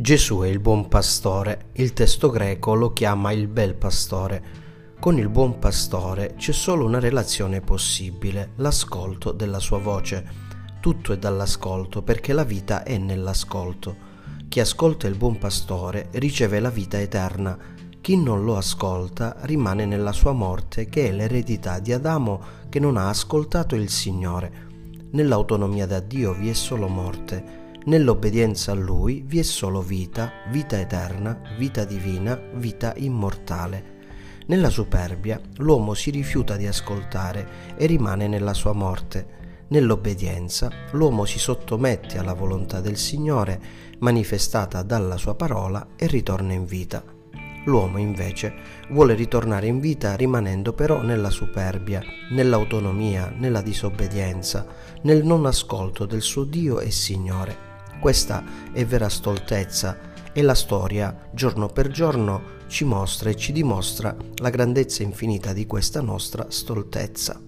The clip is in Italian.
Gesù è il buon pastore, il testo greco lo chiama il bel pastore. Con il buon pastore c'è solo una relazione possibile, l'ascolto della sua voce. Tutto è dall'ascolto perché la vita è nell'ascolto. Chi ascolta il buon pastore riceve la vita eterna. Chi non lo ascolta rimane nella sua morte, che è l'eredità di Adamo che non ha ascoltato il Signore. Nell'autonomia da Dio vi è solo morte Nell'obbedienza a Lui vi è solo vita, vita eterna, vita divina, vita immortale. Nella superbia l'uomo si rifiuta di ascoltare e rimane nella sua morte. Nell'obbedienza l'uomo si sottomette alla volontà del Signore manifestata dalla sua parola e ritorna in vita. L'uomo invece vuole ritornare in vita rimanendo però nella superbia, nell'autonomia, nella disobbedienza, nel non ascolto del suo Dio e Signore. Questa è vera stoltezza e la storia, giorno per giorno, ci mostra e ci dimostra la grandezza infinita di questa nostra stoltezza.